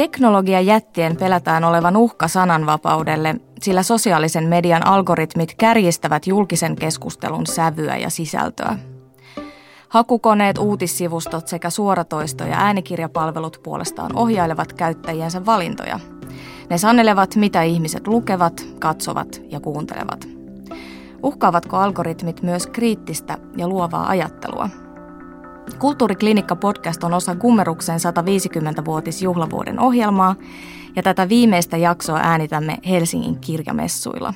Teknologiajättien pelätään olevan uhka sananvapaudelle, sillä sosiaalisen median algoritmit kärjistävät julkisen keskustelun sävyä ja sisältöä. Hakukoneet, uutissivustot sekä suoratoisto- ja äänikirjapalvelut puolestaan ohjailevat käyttäjiensä valintoja. Ne sanelevat, mitä ihmiset lukevat, katsovat ja kuuntelevat. Uhkaavatko algoritmit myös kriittistä ja luovaa ajattelua? Kulttuuriklinikka podcast on osa Gummeruksen 150-vuotisjuhlavuoden ohjelmaa ja tätä viimeistä jaksoa äänitämme Helsingin kirjamessuilla.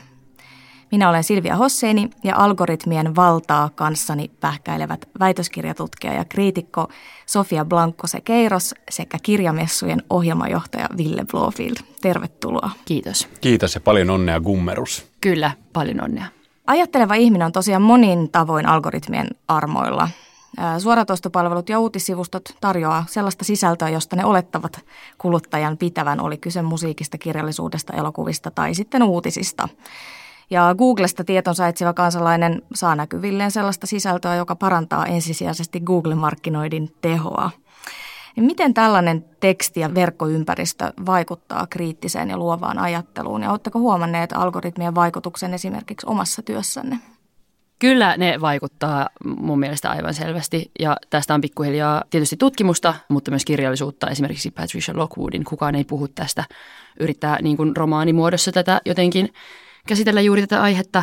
Minä olen Silvia Hosseini ja algoritmien valtaa kanssani pähkäilevät väitöskirjatutkija ja kriitikko Sofia Blanco Keiros sekä kirjamessujen ohjelmajohtaja Ville Blofield. Tervetuloa. Kiitos. Kiitos ja paljon onnea Gummerus. Kyllä, paljon onnea. Ajatteleva ihminen on tosiaan monin tavoin algoritmien armoilla. Suoratoistopalvelut ja uutissivustot tarjoaa sellaista sisältöä, josta ne olettavat kuluttajan pitävän, oli kyse musiikista, kirjallisuudesta, elokuvista tai sitten uutisista. Ja Googlesta tietonsa etsivä kansalainen saa näkyvilleen sellaista sisältöä, joka parantaa ensisijaisesti Google-markkinoidin tehoa. Niin miten tällainen teksti- ja verkkoympäristö vaikuttaa kriittiseen ja luovaan ajatteluun? Ja oletteko huomanneet algoritmien vaikutuksen esimerkiksi omassa työssänne? Kyllä ne vaikuttaa mun mielestä aivan selvästi ja tästä on pikkuhiljaa tietysti tutkimusta, mutta myös kirjallisuutta. Esimerkiksi Patricia Lockwoodin Kukaan ei puhu tästä yrittää niin kuin romaanimuodossa tätä jotenkin käsitellä juuri tätä aihetta.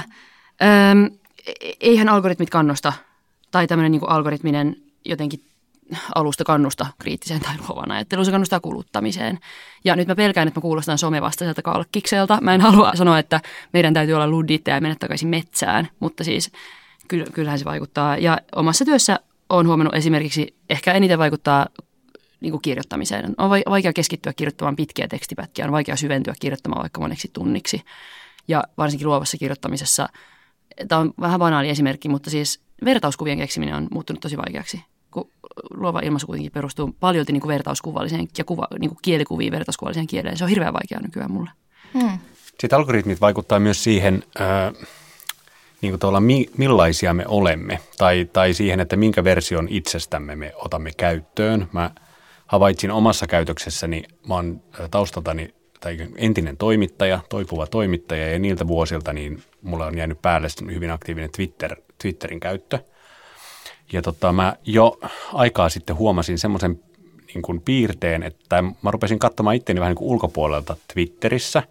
Öm, e-, eihän algoritmit kannusta tai tämmöinen niin algoritminen jotenkin alusta kannusta kriittiseen tai luovaan ajatteluun, se kannustaa kuluttamiseen. Ja nyt mä pelkään, että mä kuulostan somevastaiselta kalkkikselta. Mä en halua sanoa, että meidän täytyy olla ludditteja ja mennä takaisin metsään, mutta siis kyllähän se vaikuttaa. Ja omassa työssä on huomannut esimerkiksi, ehkä eniten vaikuttaa niin kuin kirjoittamiseen. On vaikea keskittyä kirjoittamaan pitkiä tekstipätkiä, on vaikea syventyä kirjoittamaan vaikka moneksi tunniksi. Ja varsinkin luovassa kirjoittamisessa, tämä on vähän banaali esimerkki, mutta siis vertauskuvien keksiminen on muuttunut tosi vaikeaksi luova ilmaisu kuitenkin perustuu paljon niin vertauskuvalliseen ja kuva, niin kuin kielikuviin vertauskuvalliseen kieleen. Se on hirveän vaikeaa nykyään mulle. Hmm. Sitten algoritmit vaikuttaa myös siihen, äh, niin kuin mi, millaisia me olemme tai, tai siihen, että minkä version itsestämme me otamme käyttöön. Mä havaitsin omassa käytöksessäni, mä oon taustaltani tai entinen toimittaja, toipuva toimittaja ja niiltä vuosilta niin mulla on jäänyt päälle hyvin aktiivinen Twitter, Twitterin käyttö – ja tota, mä jo aikaa sitten huomasin semmoisen niin kuin piirteen, että mä rupesin katsomaan itseäni vähän niin kuin ulkopuolelta Twitterissä.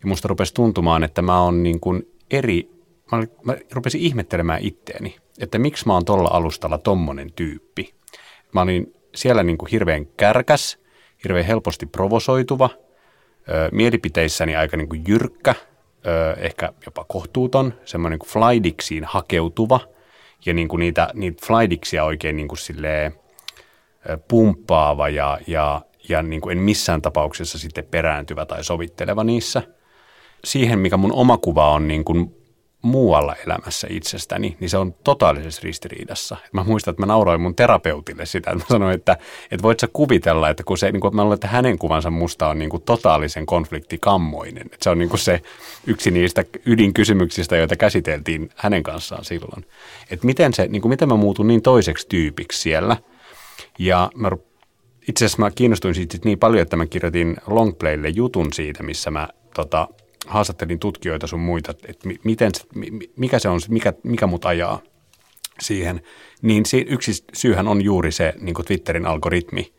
Ja musta rupesi tuntumaan, että mä oon niin kuin eri, mä, mä rupesin ihmettelemään itteeni, että miksi mä oon tuolla alustalla tommonen tyyppi. Mä olin siellä niin kuin hirveän kärkäs, hirveän helposti provosoituva, ö, mielipiteissäni aika niin kuin jyrkkä, ö, ehkä jopa kohtuuton, semmoinen niin kuin flydiksiin hakeutuva – ja niin kuin niitä, niitä flydiksia oikein niin kuin silleen, pumppaava ja, ja, ja niin kuin en missään tapauksessa sitten perääntyvä tai sovitteleva niissä. Siihen, mikä mun oma kuva on niin kuin muualla elämässä itsestäni, niin se on totaalisessa ristiriidassa. Mä muistan, että mä nauroin mun terapeutille sitä, että mä sanoin, että, että voit sä kuvitella, että kun se, niin kuin, mä luulen, että hänen kuvansa musta on niin kuin totaalisen konfliktikammoinen. Että se on niin kuin se yksi niistä ydinkysymyksistä, joita käsiteltiin hänen kanssaan silloin. Että miten, se, niin kuin, miten mä muutun niin toiseksi tyypiksi siellä. Ja mä itse asiassa mä kiinnostuin siitä niin paljon, että mä kirjoitin Longplaylle jutun siitä, missä mä tota, haastattelin tutkijoita sun muita, että miten, mikä se on, mikä, mikä mut ajaa siihen, niin yksi syyhän on juuri se niin Twitterin algoritmi,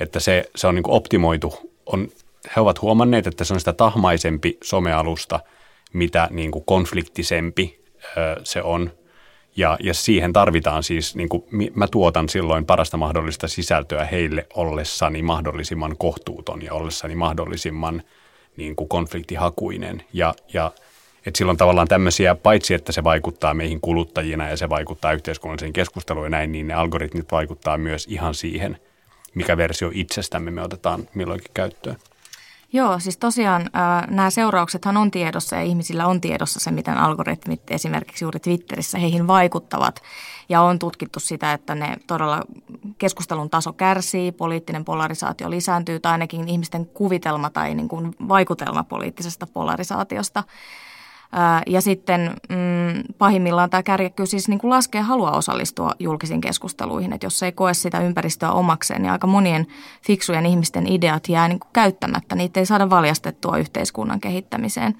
että se, se on niin optimoitu. On, he ovat huomanneet, että se on sitä tahmaisempi somealusta, mitä niin kuin konfliktisempi ö, se on. Ja, ja siihen tarvitaan siis, niin kuin, mä tuotan silloin parasta mahdollista sisältöä heille ollessani mahdollisimman kohtuuton ja ollessani mahdollisimman – niin kuin konfliktihakuinen ja, ja että silloin tavallaan tämmöisiä, paitsi että se vaikuttaa meihin kuluttajina ja se vaikuttaa yhteiskunnalliseen keskusteluun ja näin, niin ne algoritmit vaikuttaa myös ihan siihen, mikä versio itsestämme me otetaan milloinkin käyttöön. Joo, siis tosiaan nämä seurauksethan on tiedossa ja ihmisillä on tiedossa se, miten algoritmit esimerkiksi juuri Twitterissä heihin vaikuttavat. Ja on tutkittu sitä, että ne todella keskustelun taso kärsii, poliittinen polarisaatio lisääntyy tai ainakin ihmisten kuvitelma tai niin kuin vaikutelma poliittisesta polarisaatiosta. Ja sitten mm, pahimmillaan tämä kärjekkyys siis niin kuin laskee halua osallistua julkisiin keskusteluihin. Että jos ei koe sitä ympäristöä omakseen, niin aika monien fiksujen ihmisten ideat jää niin kuin käyttämättä. Niitä ei saada valjastettua yhteiskunnan kehittämiseen.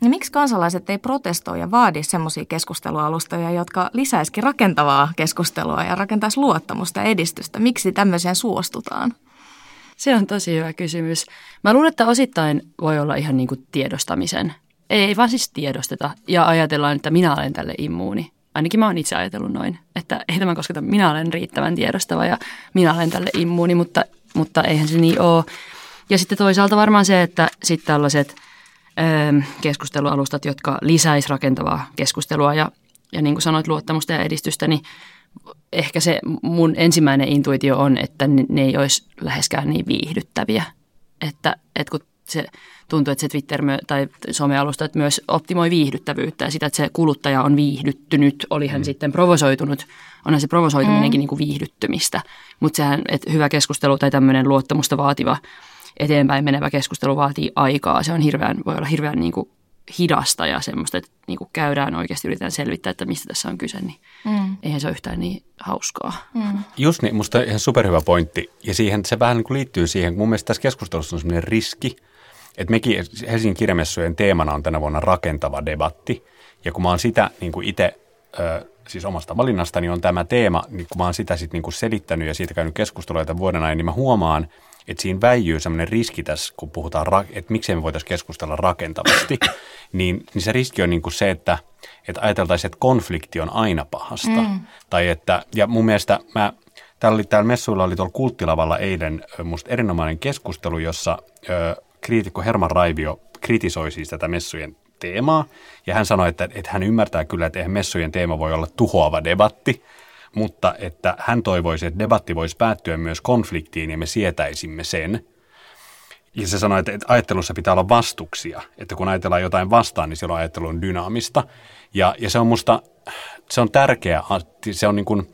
Niin miksi kansalaiset ei protestoi ja vaadi semmoisia keskustelualustoja, jotka lisäisikin rakentavaa keskustelua ja rakentaisi luottamusta ja edistystä? Miksi tämmöiseen suostutaan? Se on tosi hyvä kysymys. Mä luulen, että osittain voi olla ihan niin kuin tiedostamisen. Ei vaan siis tiedosteta ja ajatellaan, että minä olen tälle immuuni. Ainakin mä oon itse ajatellut noin, että ei tämä kosketa, minä olen riittävän tiedostava ja minä olen tälle immuuni, mutta, mutta eihän se niin ole. Ja sitten toisaalta varmaan se, että sitten tällaiset – keskustelualustat, jotka lisäis rakentavaa keskustelua ja, ja niin kuin sanoit, luottamusta ja edistystä, niin ehkä se mun ensimmäinen intuitio on, että ne ei olisi läheskään niin viihdyttäviä. Että, että kun se tuntuu, että se Twitter tai somealustat myös optimoi viihdyttävyyttä ja sitä, että se kuluttaja on viihdyttynyt, oli hän mm. sitten provosoitunut, onhan se provosoituminenkin mm. niin kuin viihdyttymistä. Mutta sehän, että hyvä keskustelu tai tämmöinen luottamusta vaativa eteenpäin menevä keskustelu vaatii aikaa. Se on hirveän, voi olla hirveän niin kuin hidasta ja semmoista, että niin kuin käydään oikeasti, yritetään selvittää, että mistä tässä on kyse, niin mm. eihän se ole yhtään niin hauskaa. Mm. Just niin, musta ihan superhyvä pointti. Ja siihen se vähän niin kuin liittyy siihen, mun mielestä tässä keskustelussa on semmoinen riski, että mekin Helsingin kirjamessujen teemana on tänä vuonna rakentava debatti. Ja kun mä oon sitä niin kuin itse, siis omasta valinnastani on tämä teema, niin kun mä oon sitä sitten niin kuin selittänyt ja siitä käynyt keskustelua tämän vuoden ajan, niin mä huomaan – että siinä väijyy sellainen riski tässä, kun puhutaan, että miksei me voitaisiin keskustella rakentavasti, niin, niin se riski on niin kuin se, että, että ajateltaisiin, että konflikti on aina pahasta. Mm. Tai että, ja mun mielestä mä, täällä, oli, täällä messuilla oli tuolla kulttilavalla eilen musta erinomainen keskustelu, jossa ö, kriitikko Herman Raivio kritisoi siis tätä messujen teemaa. Ja hän sanoi, että, että hän ymmärtää kyllä, että eihän messujen teema voi olla tuhoava debatti, mutta että hän toivoisi, että debatti voisi päättyä myös konfliktiin ja me sietäisimme sen. Ja se sanoi, että ajattelussa pitää olla vastuksia, että kun ajatellaan jotain vastaan, niin silloin ajattelu on dynaamista. Ja, ja se on musta, se on tärkeä, se on niin kuin,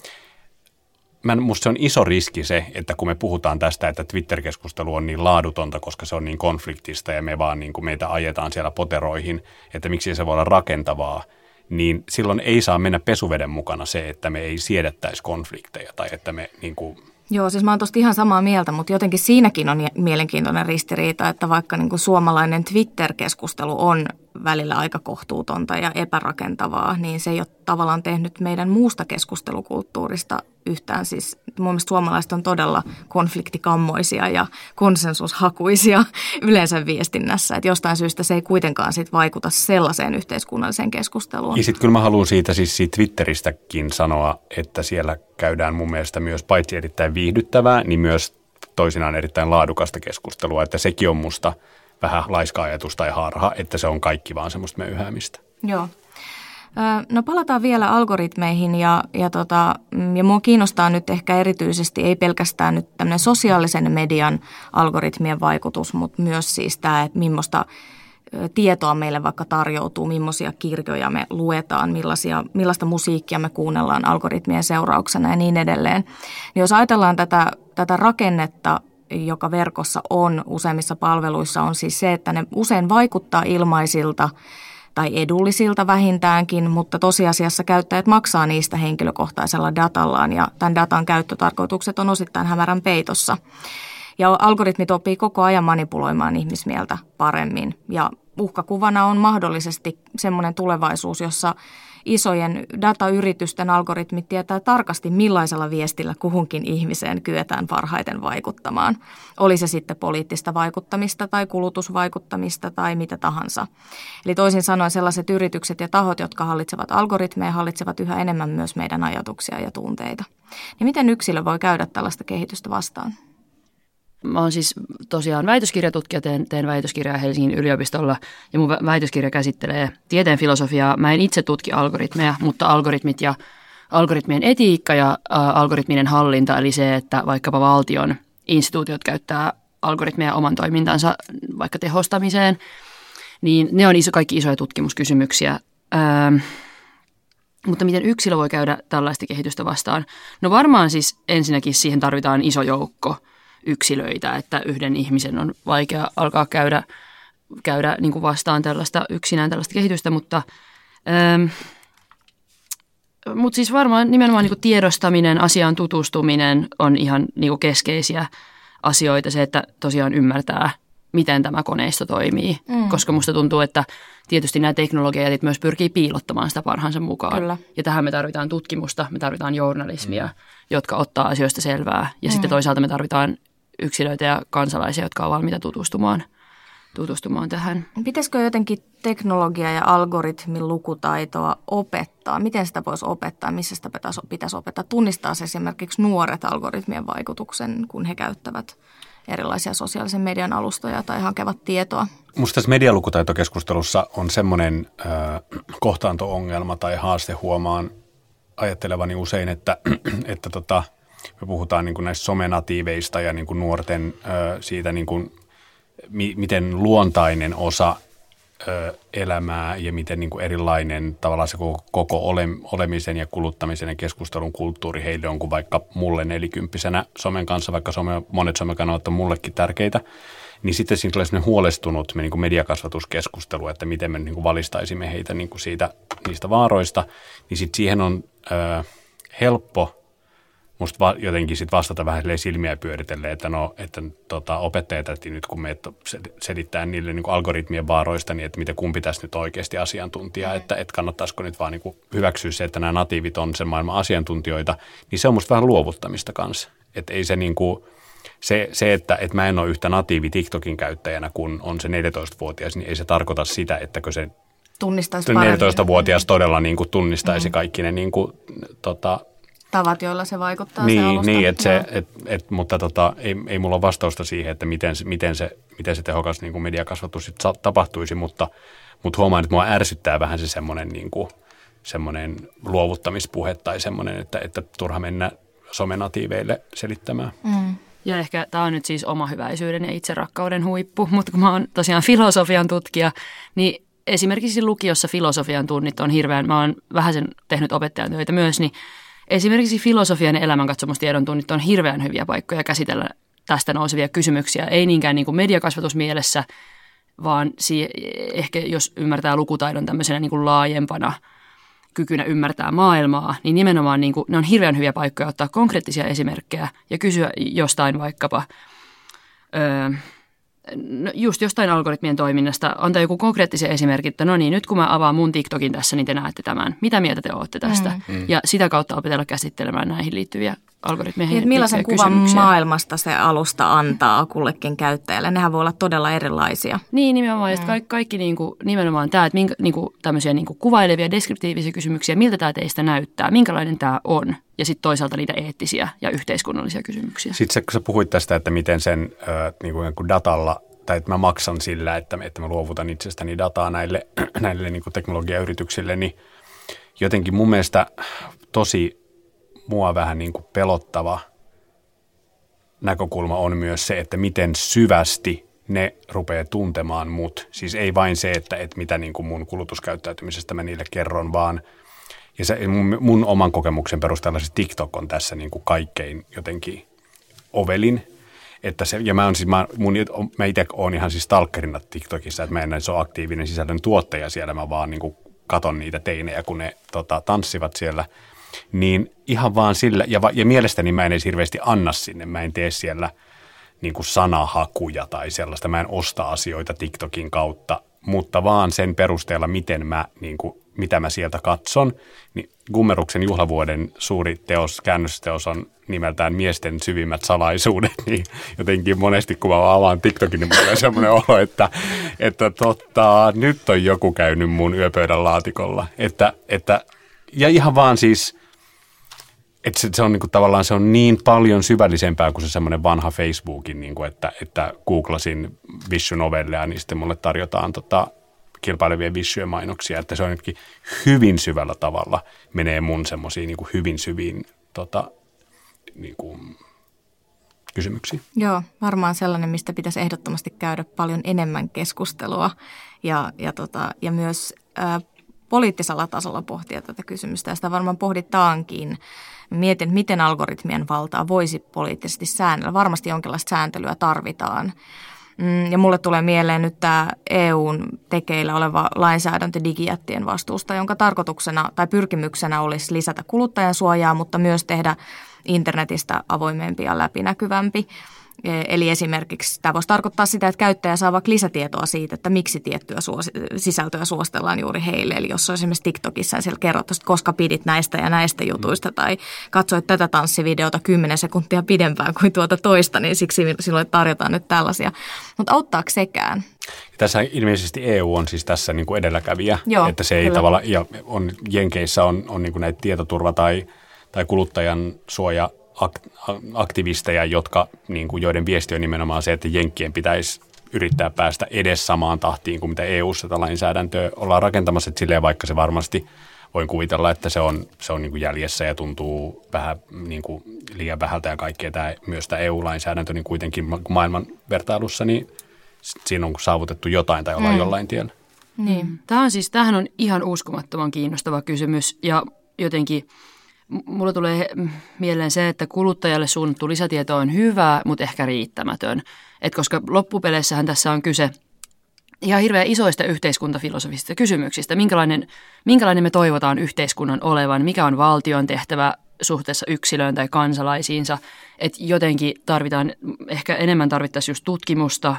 mä, musta se on iso riski se, että kun me puhutaan tästä, että Twitter-keskustelu on niin laadutonta, koska se on niin konfliktista ja me vaan niin kuin meitä ajetaan siellä poteroihin, että miksi se voi olla rakentavaa – niin silloin ei saa mennä pesuveden mukana se, että me ei siedettäisi konflikteja tai että me niin kuin Joo, siis mä oon tosta ihan samaa mieltä, mutta jotenkin siinäkin on mielenkiintoinen ristiriita, että vaikka niin kuin suomalainen Twitter-keskustelu on välillä aika kohtuutonta ja epärakentavaa, niin se ei ole tavallaan tehnyt meidän muusta keskustelukulttuurista yhtään. Siis mun mielestä suomalaiset on todella konfliktikammoisia ja konsensushakuisia yleensä viestinnässä. Että jostain syystä se ei kuitenkaan sit vaikuta sellaiseen yhteiskunnalliseen keskusteluun. Ja sitten kyllä mä haluan siitä siis siitä Twitteristäkin sanoa, että siellä käydään mun mielestä myös paitsi erittäin viihdyttävää, niin myös toisinaan erittäin laadukasta keskustelua. Että sekin on musta – vähän laiska ajatus tai harha, että se on kaikki vaan semmoista möyhäämistä. Joo. No palataan vielä algoritmeihin ja, ja, tota, ja mua kiinnostaa nyt ehkä erityisesti ei pelkästään nyt tämmöinen sosiaalisen median algoritmien vaikutus, mutta myös siis tämä, että millaista tietoa meille vaikka tarjoutuu, millaisia kirjoja me luetaan, millaisia, millaista musiikkia me kuunnellaan algoritmien seurauksena ja niin edelleen. Niin jos ajatellaan tätä, tätä rakennetta joka verkossa on useimmissa palveluissa, on siis se, että ne usein vaikuttaa ilmaisilta tai edullisilta vähintäänkin, mutta tosiasiassa käyttäjät maksaa niistä henkilökohtaisella datallaan ja tämän datan käyttötarkoitukset on osittain hämärän peitossa. Ja algoritmit oppii koko ajan manipuloimaan ihmismieltä paremmin ja uhkakuvana on mahdollisesti semmoinen tulevaisuus, jossa isojen datayritysten algoritmit tietää tarkasti, millaisella viestillä kuhunkin ihmiseen kyetään parhaiten vaikuttamaan. Oli se sitten poliittista vaikuttamista tai kulutusvaikuttamista tai mitä tahansa. Eli toisin sanoen sellaiset yritykset ja tahot, jotka hallitsevat algoritmeja, hallitsevat yhä enemmän myös meidän ajatuksia ja tunteita. Niin miten yksilö voi käydä tällaista kehitystä vastaan? Mä oon siis tosiaan väitöskirjatutkija, teen, teen väitöskirjaa Helsingin yliopistolla ja mun väitöskirja käsittelee tieteen filosofiaa. Mä en itse tutki algoritmeja, mutta algoritmit ja algoritmien etiikka ja ä, algoritminen hallinta, eli se, että vaikkapa valtion instituutiot käyttää algoritmeja oman toimintansa vaikka tehostamiseen, niin ne on iso, kaikki isoja tutkimuskysymyksiä. Ä, mutta miten yksilö voi käydä tällaista kehitystä vastaan? No varmaan siis ensinnäkin siihen tarvitaan iso joukko – yksilöitä, että yhden ihmisen on vaikea alkaa käydä käydä niin kuin vastaan tällaista yksinään tällaista kehitystä, mutta ähm, mutta siis varmaan nimenomaan niin tiedostaminen, asiaan tutustuminen on ihan niin keskeisiä asioita. Se, että tosiaan ymmärtää, miten tämä koneisto toimii. Mm. Koska musta tuntuu, että tietysti nämä teknologiat myös pyrkii piilottamaan sitä parhaansa mukaan. Kyllä. Ja tähän me tarvitaan tutkimusta, me tarvitaan journalismia, mm. jotka ottaa asioista selvää. Ja mm. sitten toisaalta me tarvitaan yksilöitä ja kansalaisia, jotka ovat valmiita tutustumaan – tutustumaan tähän. Pitäisikö jotenkin teknologia ja algoritmin lukutaitoa opettaa? Miten sitä voisi opettaa? Missä sitä pitäisi opettaa? Tunnistaa se esimerkiksi nuoret algoritmien vaikutuksen, kun he käyttävät erilaisia sosiaalisen median alustoja tai hakevat tietoa? Minusta tässä medialukutaitokeskustelussa on semmoinen äh, kohtaanto-ongelma tai haaste huomaan ajattelevani usein, että, että tota, me puhutaan niin kuin näistä somenatiiveista ja niin kuin nuorten äh, siitä niin kuin mi, miten luontainen osa ö, elämää ja miten niin kuin erilainen tavallaan se koko, koko ole, olemisen ja kuluttamisen ja keskustelun kulttuuri heille on kuin vaikka mulle nelikymppisenä somen kanssa, vaikka some, monet somekanavat on mullekin tärkeitä, niin sitten siinä tulee sellainen huolestunut niin kuin mediakasvatuskeskustelu, että miten me niin kuin valistaisimme heitä niin kuin siitä, niistä vaaroista, niin sitten siihen on ö, helppo musta va, jotenkin sit vastata vähän silmiä pyöritelle, että no, että tota, opettajat, että nyt kun me selittää niille niin algoritmien vaaroista, niin että miten kumpi tässä nyt oikeasti asiantuntija, mm. että, että kannattaisiko nyt vaan niin hyväksyä se, että nämä natiivit on sen maailman asiantuntijoita, niin se on musta vähän luovuttamista kanssa. Että ei se niin kuin, se, se että, että mä en ole yhtä natiivi TikTokin käyttäjänä, kun on se 14-vuotias, niin ei se tarkoita sitä, ettäkö se tunnistaisi 14-vuotias todella niin kuin tunnistaisi mm. kaikki ne niin kuin, tota, tavat, joilla se vaikuttaa niin, se alusta. Niin, et se, et, et, mutta tota, ei, ei mulla ole vastausta siihen, että miten, miten, se, miten se tehokas niin kuin mediakasvatus sit tapahtuisi, mutta, mutta huomaan, että mua ärsyttää vähän se semmoinen, niin kuin, semmoinen luovuttamispuhe tai semmoinen, että, että turha mennä somenatiiveille selittämään. Mm. Ja ehkä tämä on nyt siis oma hyväisyyden ja itserakkauden huippu, mutta kun mä oon tosiaan filosofian tutkija, niin esimerkiksi lukiossa filosofian tunnit on hirveän, mä oon vähän sen tehnyt opettajan töitä myös, niin Esimerkiksi filosofian ja elämänkatsomustiedon tunnit on hirveän hyviä paikkoja käsitellä tästä nousevia kysymyksiä. Ei niinkään niin kuin mediakasvatusmielessä, vaan si- ehkä jos ymmärtää lukutaidon tämmöisenä niin kuin laajempana kykynä ymmärtää maailmaa, niin nimenomaan niin kuin, ne on hirveän hyviä paikkoja ottaa konkreettisia esimerkkejä ja kysyä jostain vaikkapa öö, just jostain algoritmien toiminnasta, antaa joku konkreettisen esimerkin, että no niin, nyt kun mä avaan mun TikTokin tässä, niin te näette tämän. Mitä mieltä te olette tästä? Mm. mm. Ja sitä kautta opetella käsittelemään näihin liittyviä algoritmeihin niin, millaisen kuvan maailmasta se alusta antaa kullekin käyttäjälle? Nehän voi olla todella erilaisia. Niin, nimenomaan. Mm. kaikki, kaikki niin kuin, nimenomaan tämä, että minkä, niin kuin, tämmöisiä niin kuin kuvailevia, deskriptiivisia kysymyksiä, miltä tämä teistä näyttää, minkälainen tämä on, ja sitten toisaalta niitä eettisiä ja yhteiskunnallisia kysymyksiä. Sitten se, kun sä puhuit tästä, että miten sen äh, niin kuin datalla tai että mä maksan sillä, että, että mä luovutan itsestäni dataa näille, näille niin kuin teknologiayrityksille, niin jotenkin mun mielestä tosi mua vähän niin kuin pelottava näkökulma on myös se, että miten syvästi ne rupeaa tuntemaan mut. Siis ei vain se, että, että mitä niin kuin mun kulutuskäyttäytymisestä mä niille kerron, vaan ja se, mun, mun oman kokemuksen perusteella siis TikTok on tässä niin kuin kaikkein jotenkin ovelin. Että se, ja mä, on siis, mä, mun, mä itse olen ihan siis stalkerina TikTokissa, että mä en ole aktiivinen sisällön tuottaja siellä, mä vaan niin kuin katon niitä teinejä, kun ne tota, tanssivat siellä – niin ihan vaan sillä, ja, ja mielestäni mä en edes hirveästi anna sinne, mä en tee siellä niin kuin sanahakuja tai sellaista, mä en osta asioita TikTokin kautta, mutta vaan sen perusteella, miten mä, niin kuin, mitä mä sieltä katson, niin Gummeruksen juhlavuoden suuri teos, käännösteos on nimeltään Miesten syvimmät salaisuudet, niin jotenkin monesti kun mä avaan TikTokin, niin mulla on semmoinen olo, että, että totta, nyt on joku käynyt mun yöpöydän laatikolla. Että, että, ja ihan vaan siis – että se, se on niinku, tavallaan se on niin paljon syvällisempää kuin se semmoinen vanha Facebookin, niinku, että, että googlasin Vissu-novelleja, niin sitten mulle tarjotaan tota, kilpailevien vissujen mainoksia, että se on jotenkin hyvin syvällä tavalla menee mun semmoisiin niinku, hyvin syviin tota, niinku, kysymyksiin. Joo, varmaan sellainen, mistä pitäisi ehdottomasti käydä paljon enemmän keskustelua ja, ja, tota, ja myös ää, poliittisella tasolla pohtia tätä kysymystä ja sitä varmaan pohditaankin mietin, miten algoritmien valtaa voisi poliittisesti säännellä. Varmasti jonkinlaista sääntelyä tarvitaan. Mm, ja mulle tulee mieleen nyt tämä EUn tekeillä oleva lainsäädäntö digijättien vastuusta, jonka tarkoituksena tai pyrkimyksenä olisi lisätä kuluttajan suojaa, mutta myös tehdä internetistä avoimempi ja läpinäkyvämpi. Eli esimerkiksi tämä voisi tarkoittaa sitä, että käyttäjä saa vaikka lisätietoa siitä, että miksi tiettyä suosi- sisältöä suostellaan juuri heille. Eli jos on esimerkiksi TikTokissa ja siellä kerrot, että koska pidit näistä ja näistä jutuista tai katsoit tätä tanssivideota 10 sekuntia pidempään kuin tuota toista, niin siksi silloin tarjotaan nyt tällaisia. Mutta auttaako sekään? Tässä ilmeisesti EU on siis tässä niin kuin edelläkävijä, Joo, että se ei kyllä. tavalla, ja on, Jenkeissä on, on niin kuin näitä tietoturva- tai, tai kuluttajan suoja aktivisteja, jotka, niin kuin, joiden viesti on nimenomaan se, että Jenkkien pitäisi yrittää päästä edes samaan tahtiin kuin mitä EU-ssa tätä lainsäädäntöä ollaan rakentamassa, että silleen vaikka se varmasti voin kuvitella, että se on, se on niin kuin jäljessä ja tuntuu vähän niin kuin liian vähältä ja kaikkea tämä, myös tämä EU-lainsäädäntö, niin kuitenkin maailman vertailussa, niin siinä on saavutettu jotain tai ollaan mm. jollain tiellä. Niin. Tämä on siis, tämähän on ihan uskomattoman kiinnostava kysymys ja jotenkin mulla tulee mieleen se, että kuluttajalle suunnattu lisätieto on hyvä, mutta ehkä riittämätön. Et koska loppupeleissähän tässä on kyse ihan hirveän isoista yhteiskuntafilosofisista kysymyksistä. Minkälainen, minkälainen me toivotaan yhteiskunnan olevan, mikä on valtion tehtävä suhteessa yksilöön tai kansalaisiinsa. Että jotenkin tarvitaan, ehkä enemmän tarvittaisiin just tutkimusta,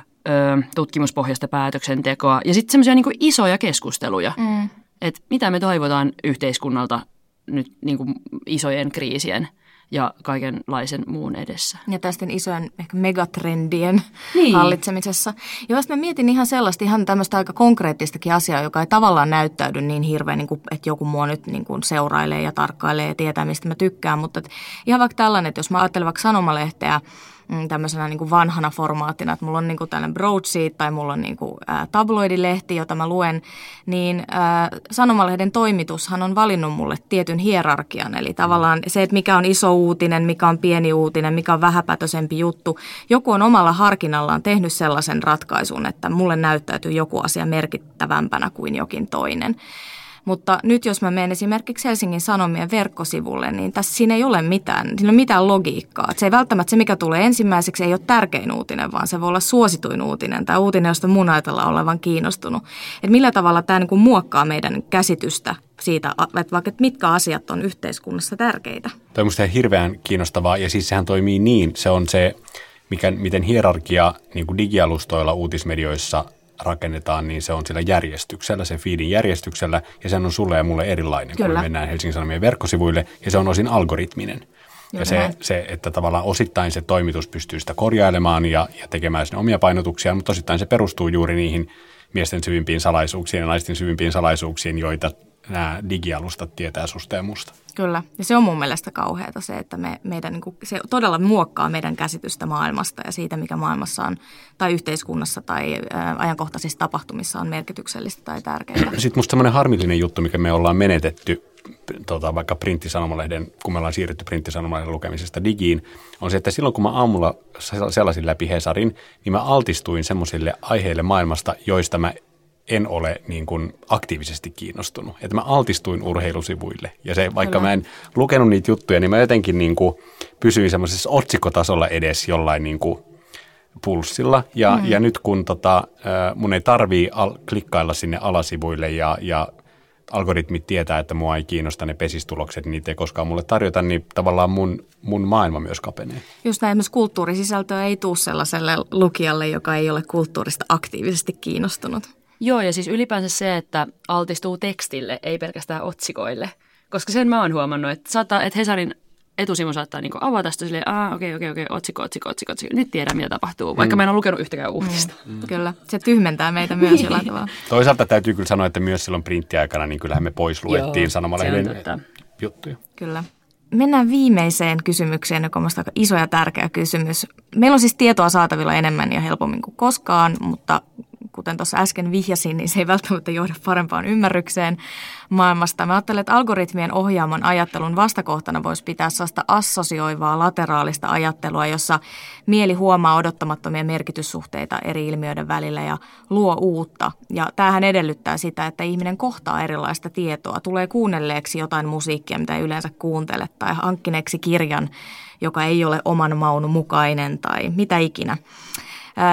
tutkimuspohjasta päätöksentekoa ja sitten semmoisia niin isoja keskusteluja. Mm. Että mitä me toivotaan yhteiskunnalta nyt niin kuin isojen kriisien ja kaikenlaisen muun edessä. Ja tästä isojen ehkä megatrendien niin. hallitsemisessa. Ja mä mietin ihan sellaista, ihan tämmöistä aika konkreettistakin asiaa, joka ei tavallaan näyttäydy niin hirveän, niin kuin, että joku mua nyt niin kuin seurailee ja tarkkailee ja tietää, mistä mä tykkään. Mutta ihan vaikka tällainen, että jos mä ajattelen vaikka sanomalehteä, Mm, tämmöisenä niin kuin vanhana formaattina, että mulla on niin kuin tällainen broadsheet tai mulla on niin kuin, ää, tabloidilehti, jota mä luen, niin ää, sanomalehden toimitushan on valinnut mulle tietyn hierarkian. Eli tavallaan se, että mikä on iso uutinen, mikä on pieni uutinen, mikä on vähäpätöisempi juttu. Joku on omalla harkinnallaan tehnyt sellaisen ratkaisun, että mulle näyttäytyy joku asia merkittävämpänä kuin jokin toinen. Mutta nyt jos mä menen esimerkiksi Helsingin Sanomien verkkosivulle, niin tässä siinä ei ole mitään, siinä ei ole mitään logiikkaa. se ei välttämättä se, mikä tulee ensimmäiseksi, ei ole tärkein uutinen, vaan se voi olla suosituin uutinen tai uutinen, josta mun ajatellaan olevan kiinnostunut. Et millä tavalla tämä niin muokkaa meidän käsitystä siitä, että vaikka että mitkä asiat on yhteiskunnassa tärkeitä. Tämä on minusta hirveän kiinnostavaa ja siis sehän toimii niin, se on se, mikä, miten hierarkia niin kuin digialustoilla uutismedioissa rakennetaan, niin se on sillä järjestyksellä, se feedin järjestyksellä, ja sen on sulle ja mulle erilainen, Kyllä. kun me mennään Helsingin Sanomien verkkosivuille, ja se on osin algoritminen. Ja se, se, että tavallaan osittain se toimitus pystyy sitä korjailemaan ja, ja tekemään sinne omia painotuksia, mutta osittain se perustuu juuri niihin miesten syvimpiin salaisuuksiin ja naisten syvimpiin salaisuuksiin, joita nämä digialustat tietää susta ja musta. Kyllä, ja se on mun mielestä kauheata se, että me, meidän, niin kuin, se todella muokkaa meidän käsitystä maailmasta ja siitä, mikä maailmassa on tai yhteiskunnassa tai ää, ajankohtaisissa tapahtumissa on merkityksellistä tai tärkeää. Sitten musta semmoinen harmillinen juttu, mikä me ollaan menetetty tota, vaikka printtisanomalehden, kun me ollaan siirrytty printtisanomalehden lukemisesta digiin, on se, että silloin kun mä aamulla sellaisin läpi Hesarin, niin mä altistuin semmoisille aiheille maailmasta, joista mä en ole niin kuin aktiivisesti kiinnostunut. Että mä altistuin urheilusivuille. Ja se, vaikka Kyllä. mä en lukenut niitä juttuja, niin mä jotenkin niin kuin pysyin semmoisessa otsikkotasolla edes jollain niin kuin pulssilla. Ja, mm. ja nyt kun tota, mun ei tarvii al- klikkailla sinne alasivuille ja, ja algoritmit tietää, että mua ei kiinnosta ne pesistulokset, niin niitä ei koskaan mulle tarjota, niin tavallaan mun, mun maailma myös kapenee. Just näin, myös kulttuurisisältöä ei tule sellaiselle lukijalle, joka ei ole kulttuurista aktiivisesti kiinnostunut. Joo, ja siis ylipäänsä se, että altistuu tekstille, ei pelkästään otsikoille. Koska sen mä oon huomannut, että, saattaa, että Hesarin etusivu saattaa niin avata sitä silleen, ah, okei, okei, okei, otsikko, otsikko, otsikko, otsikko. Nyt tiedän, mitä tapahtuu, vaikka mm. mä en ole lukenut yhtäkään uutista. Mm. Mm. Kyllä, se tyhmentää meitä myös jollain tavalla. Toisaalta täytyy kyllä sanoa, että myös silloin printtiaikana, niin kyllähän me pois luettiin sanomalehden juttuja. Kyllä. Mennään viimeiseen kysymykseen, joka on aika iso ja tärkeä kysymys. Meillä on siis tietoa saatavilla enemmän ja helpommin kuin koskaan, mutta kuten tuossa äsken vihjasin, niin se ei välttämättä johda parempaan ymmärrykseen maailmasta. Mä ajattelen, että algoritmien ohjaaman ajattelun vastakohtana voisi pitää sellaista assosioivaa lateraalista ajattelua, jossa mieli huomaa odottamattomia merkityssuhteita eri ilmiöiden välillä ja luo uutta. Ja tämähän edellyttää sitä, että ihminen kohtaa erilaista tietoa, tulee kuunnelleeksi jotain musiikkia, mitä ei yleensä kuuntele, tai hankkineeksi kirjan, joka ei ole oman maun mukainen tai mitä ikinä.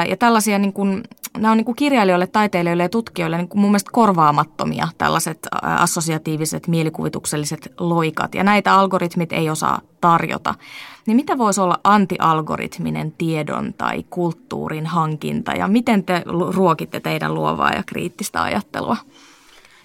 Ja tällaisia niin kuin, nämä on niin kuin kirjailijoille, taiteilijoille ja tutkijoille niin kuin mun mielestä korvaamattomia tällaiset assosiatiiviset, mielikuvitukselliset loikat. Ja näitä algoritmit ei osaa tarjota. Niin mitä voisi olla antialgoritminen tiedon tai kulttuurin hankinta ja miten te ruokitte teidän luovaa ja kriittistä ajattelua?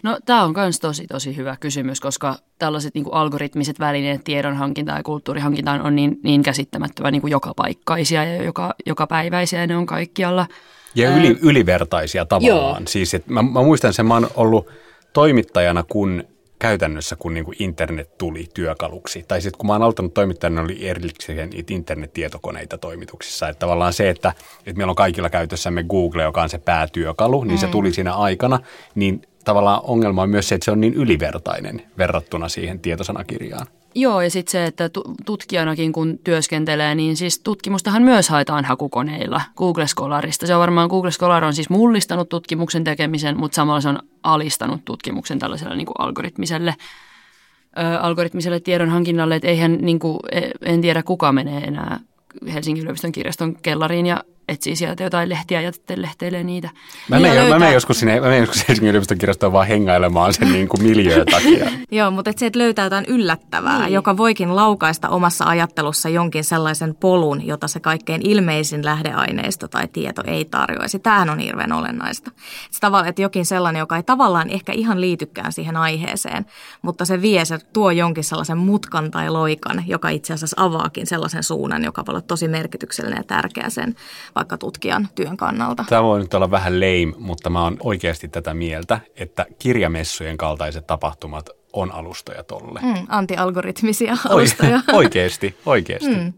No tämä on myös tosi tosi hyvä kysymys, koska tällaiset niin kuin algoritmiset välineet tiedonhankinta ja kulttuurihankintaan on niin, niin käsittämättömän niin kuin jokapaikkaisia ja joka, jokapäiväisiä ja ne on kaikkialla. Ja yli, ylivertaisia tavallaan. Joo. Siis, että mä, mä muistan sen, mä oon ollut toimittajana, kun käytännössä, kun niin kuin internet tuli työkaluksi. Tai sitten kun mä oon aloittanut toimittajana, oli erikseen internettietokoneita toimituksissa. Että tavallaan se, että, että meillä on kaikilla käytössämme Google, joka on se päätyökalu, niin mm. se tuli siinä aikana, niin tavallaan ongelma on myös se, että se on niin ylivertainen verrattuna siihen tietosanakirjaan. Joo, ja sitten se, että tutkijanakin kun työskentelee, niin siis tutkimustahan myös haetaan hakukoneilla Google Scholarista. Se on varmaan, Google Scholar on siis mullistanut tutkimuksen tekemisen, mutta samalla se on alistanut tutkimuksen tällaiselle niin kuin algoritmiselle, ö, algoritmiselle tiedonhankinnalle, että eihän, niin kuin, e, en tiedä kuka menee enää Helsingin yliopiston kirjaston kellariin ja etsii sieltä jotain lehtiä ja lehteilee niitä. Mä menen, mä menen joskus sinne, mä menen joskus Helsingin yliopiston kirjastoon vaan hengailemaan sen niin kuin miljöön takia. Joo, mutta et se, että löytää jotain yllättävää, niin. joka voikin laukaista omassa ajattelussa jonkin sellaisen polun, jota se kaikkein ilmeisin lähdeaineisto tai tieto ei tarjoaisi. Tämähän on hirveän olennaista. Se tavallaan, että jokin sellainen, joka ei tavallaan ehkä ihan liitykään siihen aiheeseen, mutta se vie, se tuo jonkin sellaisen mutkan tai loikan, joka itse asiassa avaakin sellaisen suunnan, joka voi olla tosi merkityksellinen ja tärkeä sen vaikka tutkijan työn kannalta. Tämä voi nyt olla vähän lame, mutta mä oon oikeasti tätä mieltä, että kirjamessujen kaltaiset tapahtumat on alustoja tolle. Mm, antialgoritmisia alustoja. oikeasti, oikeasti. Mm.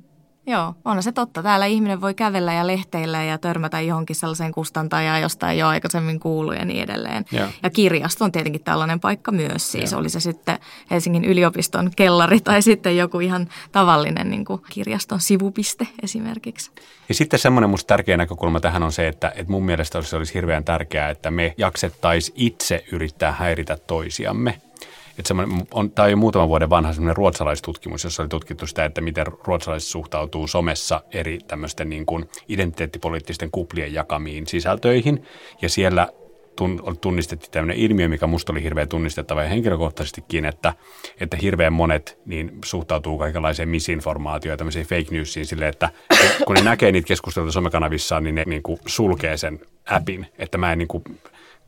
Joo, on se totta. Täällä ihminen voi kävellä ja lehteillä ja törmätä johonkin sellaiseen kustantajaan, josta ei ole aikaisemmin kuullut ja niin edelleen. Ja, ja kirjasto on tietenkin tällainen paikka myös. Siis ja. oli se sitten Helsingin yliopiston kellari tai sitten joku ihan tavallinen niin kuin kirjaston sivupiste esimerkiksi. Ja sitten semmoinen musta tärkeä näkökulma tähän on se, että, että mun mielestä se olisi hirveän tärkeää, että me jaksettaisiin itse yrittää häiritä toisiamme että on, tämä on jo muutaman vuoden vanha semmoinen ruotsalaistutkimus, jossa oli tutkittu sitä, että miten ruotsalaiset suhtautuu somessa eri tämmöisten niin kuin identiteettipoliittisten kuplien jakamiin sisältöihin. Ja siellä tunnistettiin tämmöinen ilmiö, mikä musta oli hirveän tunnistettava ja henkilökohtaisestikin, että, että hirveän monet niin suhtautuu kaikenlaiseen misinformaatioon ja tämmöiseen fake newsiin silleen, että kun ne näkee niitä keskusteluita somekanavissaan, niin ne niin kuin sulkee sen appin, että mä en niin kuin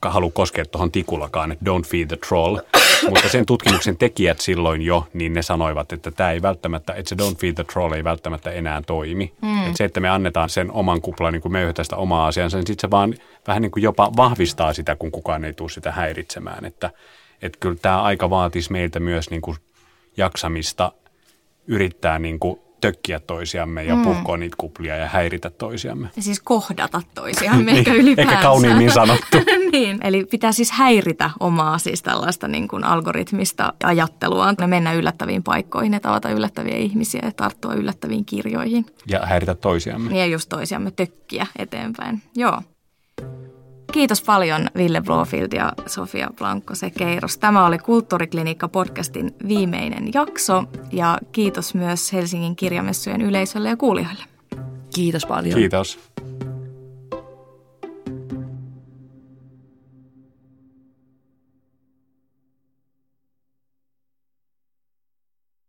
halua koskea tuohon tikulakaan, että don't feed the troll. Mutta sen tutkimuksen tekijät silloin jo, niin ne sanoivat, että tämä ei välttämättä, että se don't feed the troll ei välttämättä enää toimi. Mm. Että se, että me annetaan sen oman kuplan niin kuin möyhätä sitä omaa asiansa, niin sitten se vaan vähän niin kuin jopa vahvistaa sitä, kun kukaan ei tule sitä häiritsemään. Että, että kyllä tämä aika vaatisi meiltä myös niin kuin jaksamista yrittää niin kuin tökkiä toisiamme ja mm. puhkoa niitä kuplia ja häiritä toisiamme. Ja siis kohdata toisiamme, ehkä ylipäänsä. Ehkä kauniimmin sanottu. niin, eli pitää siis häiritä omaa siis tällaista niin kuin algoritmista ajattelua. Ne mennä yllättäviin paikkoihin ja tavata yllättäviä ihmisiä ja tarttua yllättäviin kirjoihin. Ja häiritä toisiamme. Niin ja just toisiamme tökkiä eteenpäin. Joo. Kiitos paljon Ville Blofield ja Sofia Blanco Sekeiros. Tämä oli Kulttuuriklinikka podcastin viimeinen jakso ja kiitos myös Helsingin kirjamessujen yleisölle ja kuulijoille. Kiitos paljon. Kiitos.